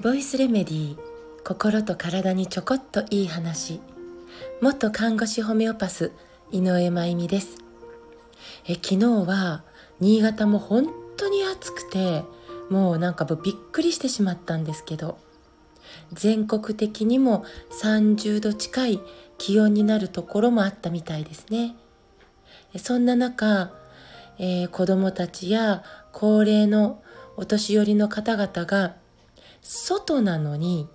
ボイスレメディー心と体にちょこっといい話。元看護師ホメオパス井上真由美です。え昨日は新潟も本当に暑くてもうなんかびっくりしてしまったんですけど。全国的にも30度近い気温になるところもあったみたいですね。そんな中、えー、子どもたちや高齢のお年寄りの方々が外なのに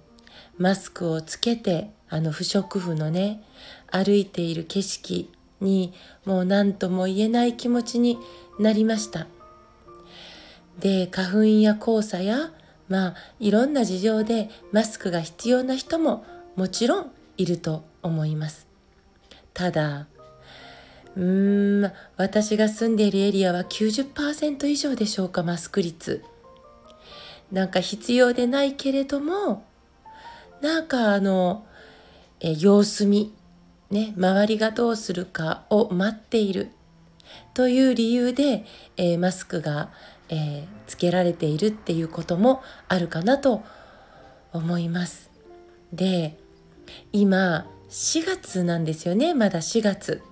マスクをつけてあの不織布のね歩いている景色にもう何とも言えない気持ちになりました。で花粉や黄砂やまあいろんな事情でマスクが必要な人ももちろんいると思います。ただうーん私が住んでいるエリアは90%以上でしょうかマスク率なんか必要でないけれども、なんかあの、え様子見、ね、周りがどうするかを待っているという理由で、えー、マスクが、えー、つけられているっていうこともあるかなと思います。で、今4月なんですよね、まだ4月。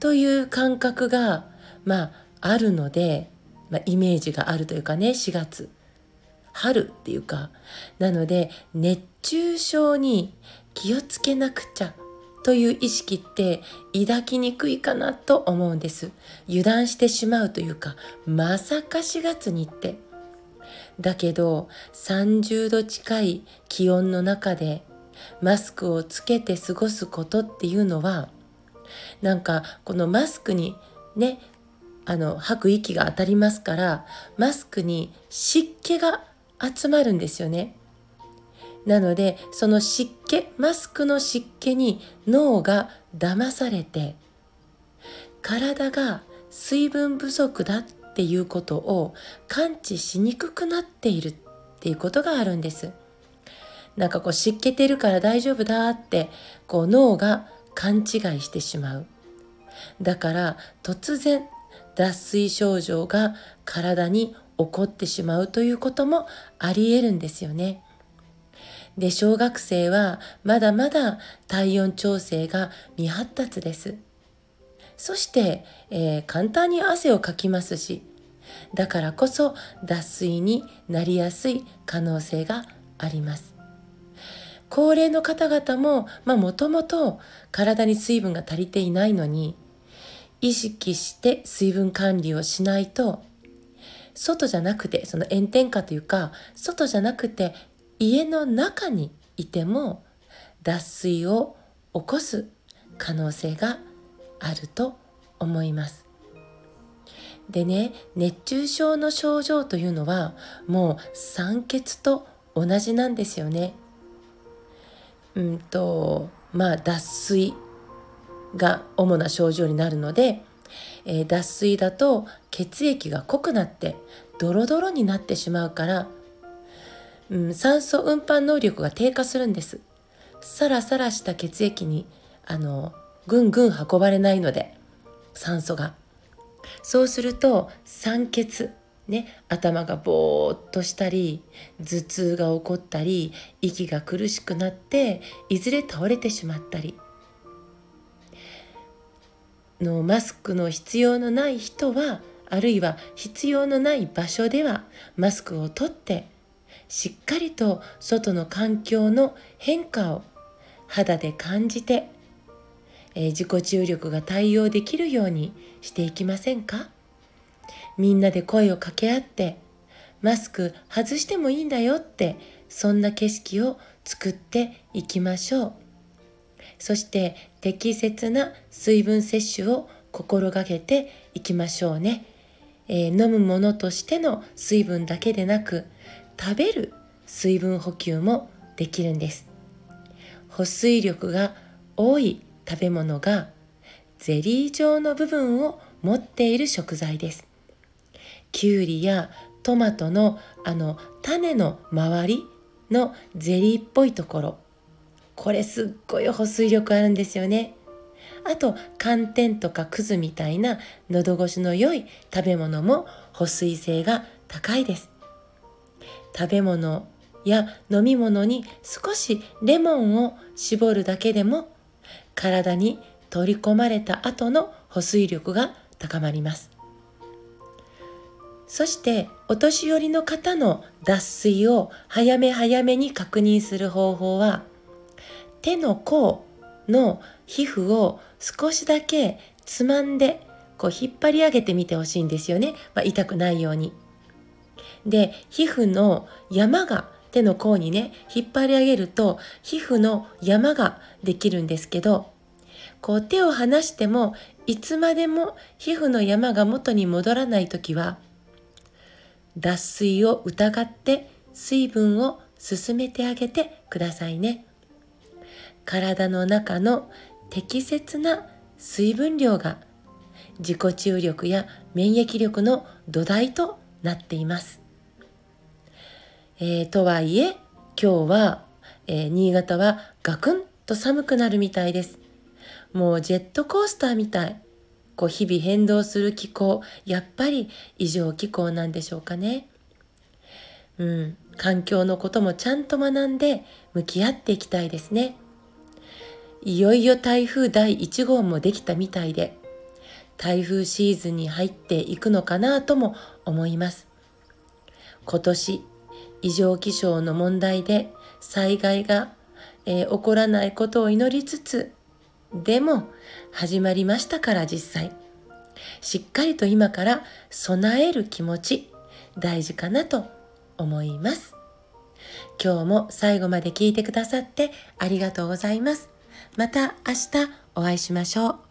という感覚が、まあ、あるので、まあ、イメージがあるというかね、4月。春っていうか。なので熱中症に気をつけなくちゃという意識って抱きにくいかなと思うんです。油断してしまうというかまさか4月にって。だけど30度近い気温の中でマスクをつけて過ごすことっていうのはなんかこのマスクにねあの吐く息が当たりますからマスクに湿気が集まるんですよね。なのでその湿気マスクの湿気に脳が騙されて体が水分不足だっていうことを感知しにくくなっているっていうことがあるんです。なんかこう湿気てるから大丈夫だってこう脳が勘違いしてしまう。だから突然脱水症状が体に起こってしまうということもあり得るんですよね。で、小学生はまだまだ体温調整が未発達です。そして、えー、簡単に汗をかきますし、だからこそ脱水になりやすい可能性があります。高齢の方々も、まあもともと体に水分が足りていないのに、意識して水分管理をしないと外じゃなくてその炎天下というか外じゃなくて家の中にいても脱水を起こす可能性があると思います。でね熱中症の症状というのはもう酸欠と同じなんですよね。うんとまあ脱水が主な症状になるのでえー、脱水だと血液が濃くなってドロドロになってしまうから、うん、酸素運搬能力が低下するんです。サラサラした血液にあのぐんぐん運ばれないので酸素が。そうすると酸欠ね、頭がぼーっとしたり頭痛が起こったり息が苦しくなっていずれ倒れてしまったり。のマスクの必要のない人はあるいは必要のない場所ではマスクを取ってしっかりと外の環境の変化を肌で感じて、えー、自己注力が対応できるようにしていきませんか？みんなで声を掛け合ってマスク外してもいいんだよってそんな景色を作っていきましょう。そして適切な水分摂取を心がけていきましょうね、えー、飲むものとしての水分だけでなく食べる水分補給もできるんです。保水力が多い食べ物がゼリー状の部分を持っている食材です。きゅうりやトマトのあの種の周りのゼリーっぽいところ。これすっごい保水力あるんですよね。あと寒天とかくずみたいな喉越しの良い食べ物も保水性が高いです。食べ物や飲み物に少しレモンを絞るだけでも体に取り込まれた後の保水力が高まります。そしてお年寄りの方の脱水を早め早めに確認する方法は手の甲の皮膚を少しだけつまんでこう引っ張り上げてみてほしいんですよね、まあ、痛くないように。で皮膚の山が手の甲にね引っ張り上げると皮膚の山ができるんですけどこう手を離してもいつまでも皮膚の山が元に戻らない時は脱水を疑って水分を進めてあげてくださいね。体の中の適切な水分量が自己注力や免疫力の土台となっています。えー、とはいえ今日は、えー、新潟はガクンと寒くなるみたいです。もうジェットコースターみたい。こう日々変動する気候、やっぱり異常気候なんでしょうかね。うん、環境のこともちゃんと学んで向き合っていきたいですね。いよいよ台風第1号もできたみたいで、台風シーズンに入っていくのかなとも思います。今年、異常気象の問題で災害が、えー、起こらないことを祈りつつ、でも始まりましたから実際。しっかりと今から備える気持ち大事かなと思います。今日も最後まで聞いてくださってありがとうございます。また明日お会いしましょう。